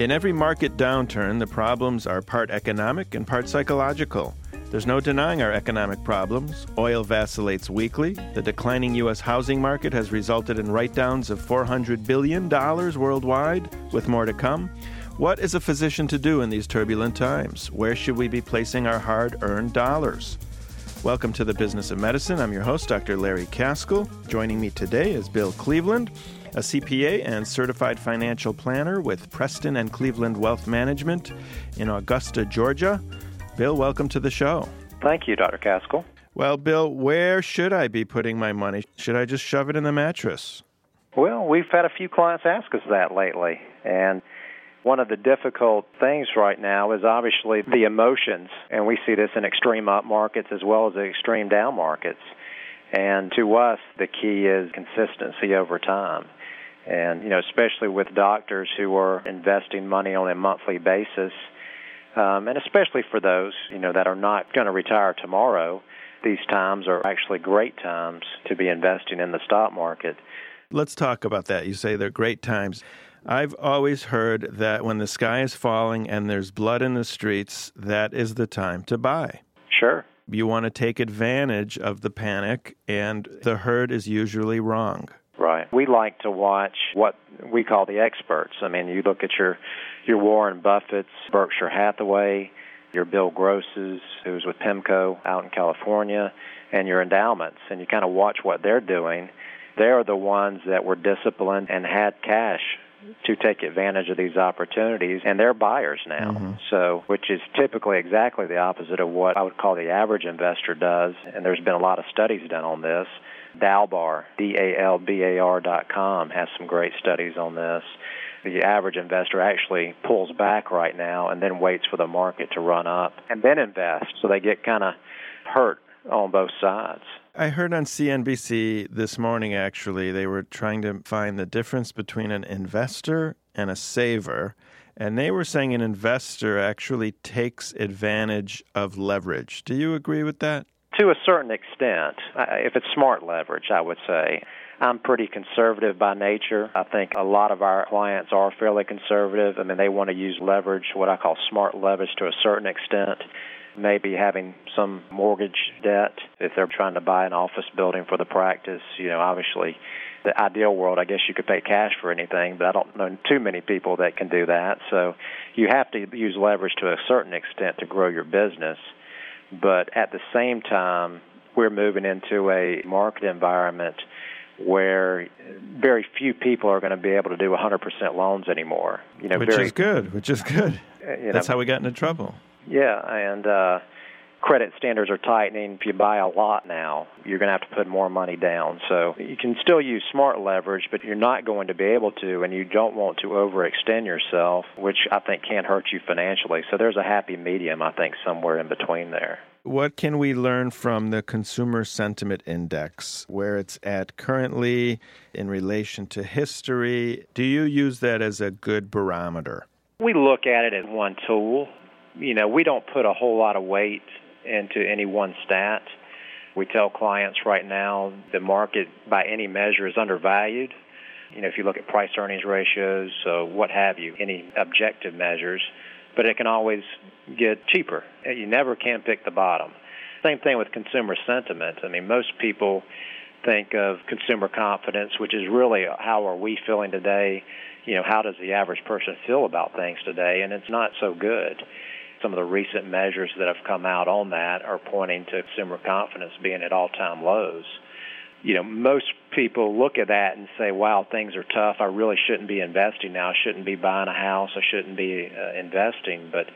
In every market downturn, the problems are part economic and part psychological. There's no denying our economic problems. Oil vacillates weekly. The declining U.S. housing market has resulted in write downs of $400 billion worldwide, with more to come. What is a physician to do in these turbulent times? Where should we be placing our hard earned dollars? Welcome to the Business of Medicine. I'm your host, Dr. Larry Kaskel. Joining me today is Bill Cleveland a CPA and certified financial planner with Preston and Cleveland Wealth Management in Augusta, Georgia. Bill, welcome to the show. Thank you, Dr. Kaskel. Well, Bill, where should I be putting my money? Should I just shove it in the mattress? Well, we've had a few clients ask us that lately, and one of the difficult things right now is obviously the emotions, and we see this in extreme up markets as well as the extreme down markets. And to us, the key is consistency over time and you know especially with doctors who are investing money on a monthly basis um, and especially for those you know that are not going to retire tomorrow these times are actually great times to be investing in the stock market let's talk about that you say they're great times I've always heard that when the sky is falling and there's blood in the streets, that is the time to buy. Sure. You want to take advantage of the panic, and the herd is usually wrong. Right. We like to watch what we call the experts. I mean, you look at your your Warren Buffett's, Berkshire Hathaway, your Bill Grosses, who's with PIMCO out in California, and your endowments, and you kind of watch what they're doing. They're the ones that were disciplined and had cash to take advantage of these opportunities, and they're buyers now. Mm-hmm. So, which is typically exactly the opposite of what I would call the average investor does. And there's been a lot of studies done on this. Dalbar, D-A-L-B-A-R dot com, has some great studies on this. The average investor actually pulls back right now and then waits for the market to run up and then invest. So they get kind of hurt on both sides. I heard on CNBC this morning, actually, they were trying to find the difference between an investor and a saver. And they were saying an investor actually takes advantage of leverage. Do you agree with that? To a certain extent. If it's smart leverage, I would say. I'm pretty conservative by nature. I think a lot of our clients are fairly conservative. I mean, they want to use leverage, what I call smart leverage, to a certain extent. Maybe having some mortgage debt if they're trying to buy an office building for the practice. You know, obviously, the ideal world, I guess you could pay cash for anything, but I don't know too many people that can do that. So you have to use leverage to a certain extent to grow your business. But at the same time, we're moving into a market environment where very few people are going to be able to do 100% loans anymore. You know, which very, is good. Which is good. Uh, you know, That's how we got into trouble. Yeah, and uh, credit standards are tightening. If you buy a lot now, you're going to have to put more money down. So you can still use smart leverage, but you're not going to be able to, and you don't want to overextend yourself, which I think can hurt you financially. So there's a happy medium, I think, somewhere in between there. What can we learn from the Consumer Sentiment Index, where it's at currently in relation to history? Do you use that as a good barometer? We look at it as one tool. You know, we don't put a whole lot of weight into any one stat. We tell clients right now the market, by any measure, is undervalued. You know, if you look at price earnings ratios, so what have you, any objective measures, but it can always get cheaper. Uh, you never can pick the bottom. Same thing with consumer sentiment. I mean, most people think of consumer confidence, which is really uh, how are we feeling today? You know, how does the average person feel about things today? And it's not so good some of the recent measures that have come out on that are pointing to consumer confidence being at all-time lows. You know, most people look at that and say, "Wow, things are tough. I really shouldn't be investing now. I shouldn't be buying a house. I shouldn't be uh, investing." But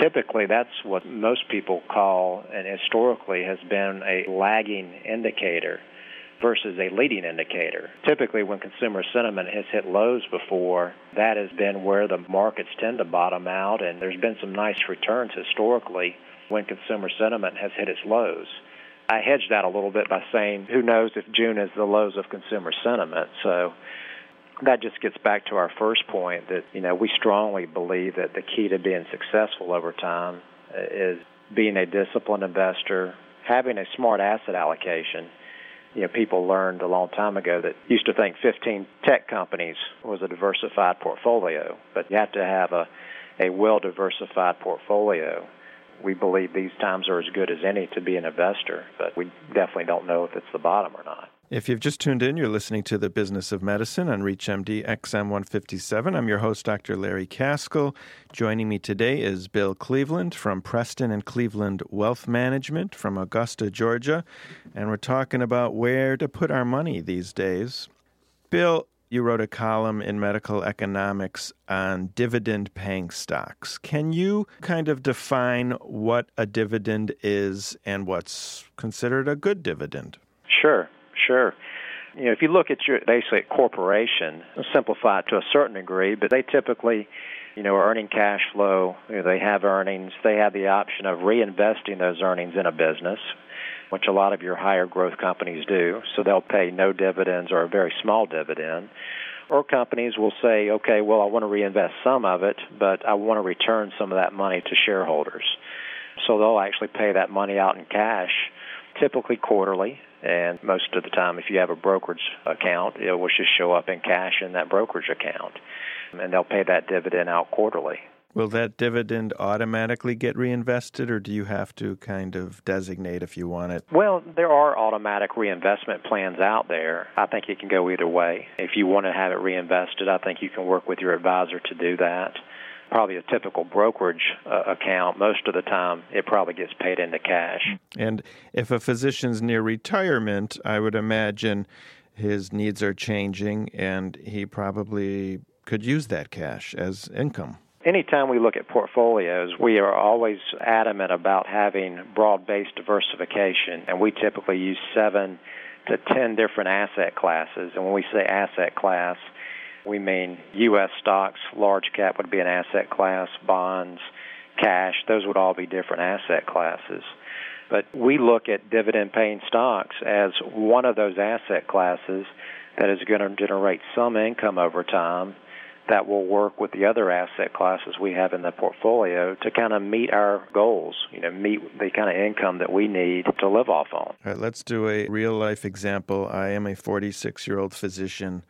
typically, that's what most people call, and historically has been a lagging indicator versus a leading indicator. Typically, when consumer sentiment has hit lows before, that has been where the markets tend to bottom out, and there's been some nice returns historically when consumer sentiment has hit its lows. I hedge that a little bit by saying, who knows if June is the lows of consumer sentiment? So that just gets back to our first point that, you know, we strongly believe that the key to being successful over time is being a disciplined investor, having a smart asset allocation, You know, people learned a long time ago that used to think 15 tech companies was a diversified portfolio, but you have to have a, a well diversified portfolio. We believe these times are as good as any to be an investor, but we definitely don't know if it's the bottom or not. If you've just tuned in, you're listening to The Business of Medicine on ReachMD XM 157. I'm your host, Dr. Larry Kaskel. Joining me today is Bill Cleveland from Preston and Cleveland Wealth Management from Augusta, Georgia. And we're talking about where to put our money these days. Bill, you wrote a column in Medical Economics on dividend paying stocks. Can you kind of define what a dividend is and what's considered a good dividend? Sure. Sure. You know, if you look at your basically a corporation, simplify it to a certain degree, but they typically, you know, are earning cash flow. You know, they have earnings. They have the option of reinvesting those earnings in a business, which a lot of your higher growth companies do. So they'll pay no dividends or a very small dividend. Or companies will say, okay, well, I want to reinvest some of it, but I want to return some of that money to shareholders. So they'll actually pay that money out in cash, typically quarterly, and most of the time, if you have a brokerage account, it will just show up in cash in that brokerage account. And they'll pay that dividend out quarterly. Will that dividend automatically get reinvested, or do you have to kind of designate if you want it? Well, there are automatic reinvestment plans out there. I think it can go either way. If you want to have it reinvested, I think you can work with your advisor to do that probably a typical brokerage uh, account, most of the time it probably gets paid into cash. And if a physician's near retirement, I would imagine his needs are changing and he probably could use that cash as income. Anytime we look at portfolios, we are always adamant about having broad based diversification, and we typically use seven to ten different asset classes. And when we say asset class, we mean U.S. stocks, large cap would be an asset class, bonds, cash, those would all be different asset classes. But we look at dividend paying stocks as one of those asset classes that is going to generate some income over time that will work with the other asset classes we have in the portfolio to kind of meet our goals, you know, meet the kind of income that we need to live off on. All right, let's do a real life example. I am a 46 year old physician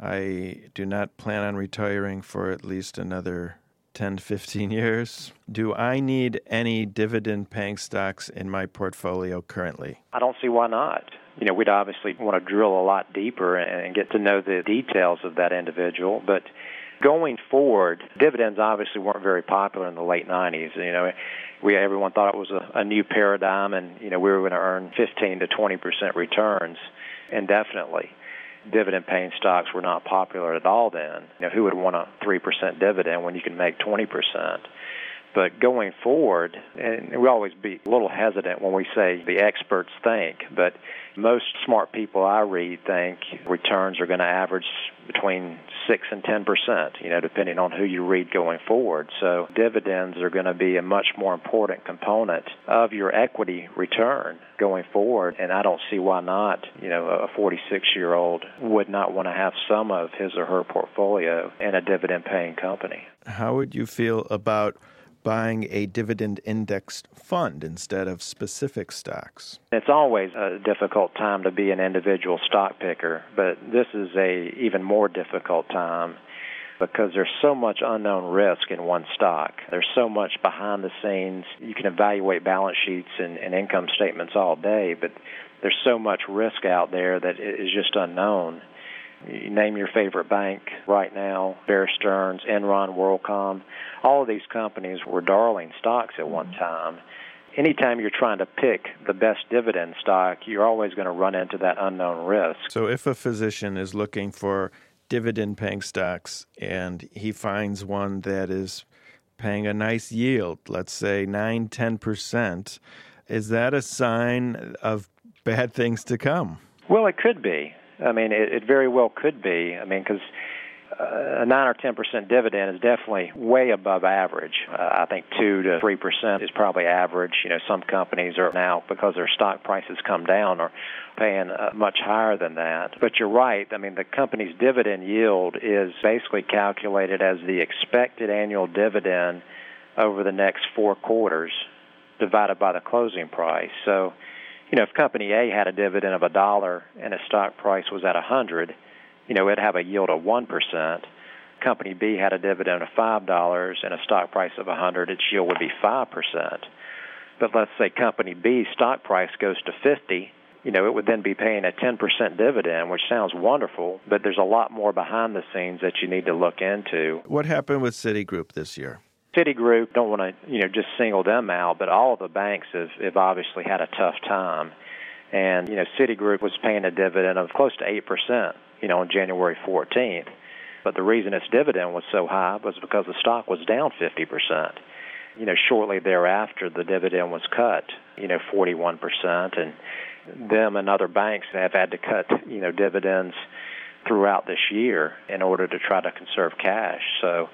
I do not plan on retiring for at least another 10 to 15 years. Do I need any dividend paying stocks in my portfolio currently? I don't see why not. You know, we'd obviously want to drill a lot deeper and get to know the details of that individual, but going forward, dividends obviously weren't very popular in the late 90s. You know, we everyone thought it was a, a new paradigm and you know, we were going to earn 15 to 20% returns indefinitely dividend paying stocks were not popular at all then. You know, who would want a 3% dividend when you can make 20%? But going forward, and we always be a little hesitant when we say the experts think, but most smart people I read think returns are going to average between 6 and 10 percent, you know, depending on who you read going forward. So dividends are going to be a much more important component of your equity return going forward, and I don't see why not. You know, a 46 year old would not want to have some of his or her portfolio in a dividend paying company. How would you feel about buying a dividend indexed fund instead of specific stocks? It's always a difficult time to be an individual stock picker, but this is a even more difficult time because there's so much unknown risk in one stock. There's so much behind the scenes. You can evaluate balance sheets and, and income statements all day, but there's so much risk out there that is just unknown. You name your favorite bank right now, Bear Stearns, Enron, WorldCom. All of these companies were darling stocks at one time. Anytime you're trying to pick the best dividend stock, you're always going to run into that unknown risk. So if a physician is looking for dividend paying stocks and he finds one that is paying a nice yield, let's say 9 10%, is that a sign of bad things to come? Well, it could be. I mean, it, it very well could be. I mean, because uh, a nine or ten percent dividend is definitely way above average. Uh, I think two to three percent is probably average. You know, some companies are now because their stock prices come down are paying uh, much higher than that. But you're right. I mean, the company's dividend yield is basically calculated as the expected annual dividend over the next four quarters divided by the closing price. So you know, if Company A had a dividend of a dollar and its stock price was at a hundred, you know, it'd have a yield of one percent. Company B had a dividend of five dollars and a stock price of a hundred, its yield would be five percent. But let's say Company B stock price goes to fifty, you know, it would then be paying a 10% dividend, which sounds wonderful, but there's a lot more behind the scenes that you need to look into. What happened with Citigroup this year? Citigroup, don't want to, you know, just single them out, but all of the banks have, have obviously had a tough time. And, you know, Citigroup was paying a dividend of close to 8%, you know, on January 14th. But the reason its dividend was so high was because the stock was down 50%. You know, shortly thereafter, the dividend was cut, you know, 41%. And them and other banks have had to cut, you know, dividends throughout this year in order to try to conserve cash. So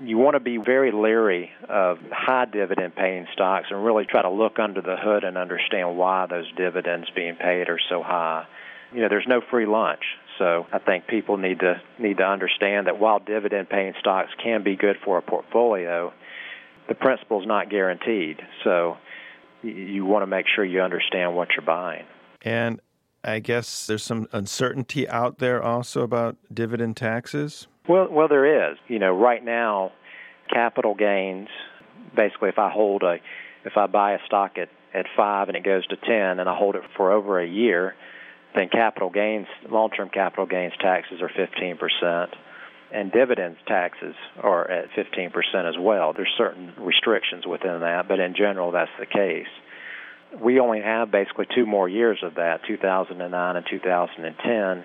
you want to be very leery of high dividend paying stocks and really try to look under the hood and understand why those dividends being paid are so high. You know, there's no free lunch. So I think people need to need to understand that while dividend paying stocks can be good for a portfolio, the principal is not guaranteed. So you want to make sure you understand what you're buying. And I guess there's some uncertainty out there also about dividend taxes. Well, well, there is. You know, right now, capital gains. Basically, if I hold a, if I buy a stock at at five and it goes to ten, and I hold it for over a year, then capital gains, long-term capital gains taxes are fifteen percent and dividends taxes are at 15% as well. There's certain restrictions within that, but in general, that's the case. We only have basically two more years of that, 2009 and 2010,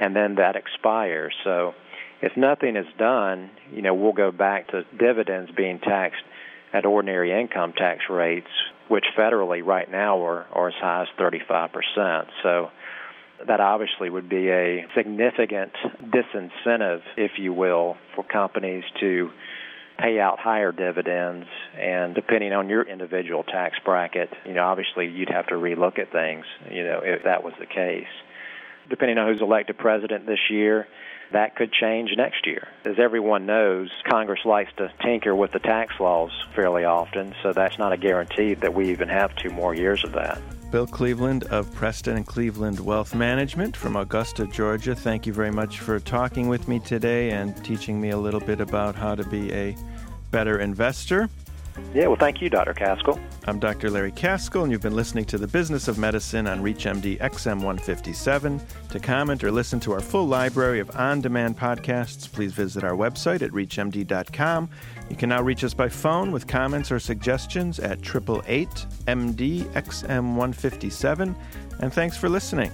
and then that expires. So if nothing is done, you know, we'll go back to dividends being taxed at ordinary income tax rates, which federally right now are, are as high as 35%. So that obviously would be a significant disincentive, if you will, for companies to pay out higher dividends and depending on your individual tax bracket, you know, obviously you'd have to relook at things, you know, if that was the case. Depending on who's elected president this year, that could change next year. As everyone knows, Congress likes to tinker with the tax laws fairly often, so that's not a guarantee that we even have two more years of that. Bill Cleveland of Preston and Cleveland Wealth Management from Augusta, Georgia. Thank you very much for talking with me today and teaching me a little bit about how to be a better investor. Yeah, well, thank you, Dr. Kaskel. I'm Dr. Larry Kaskel, and you've been listening to The Business of Medicine on ReachMD XM 157. To comment or listen to our full library of on demand podcasts, please visit our website at ReachMD.com. You can now reach us by phone with comments or suggestions at 888 MD XM 157. And thanks for listening.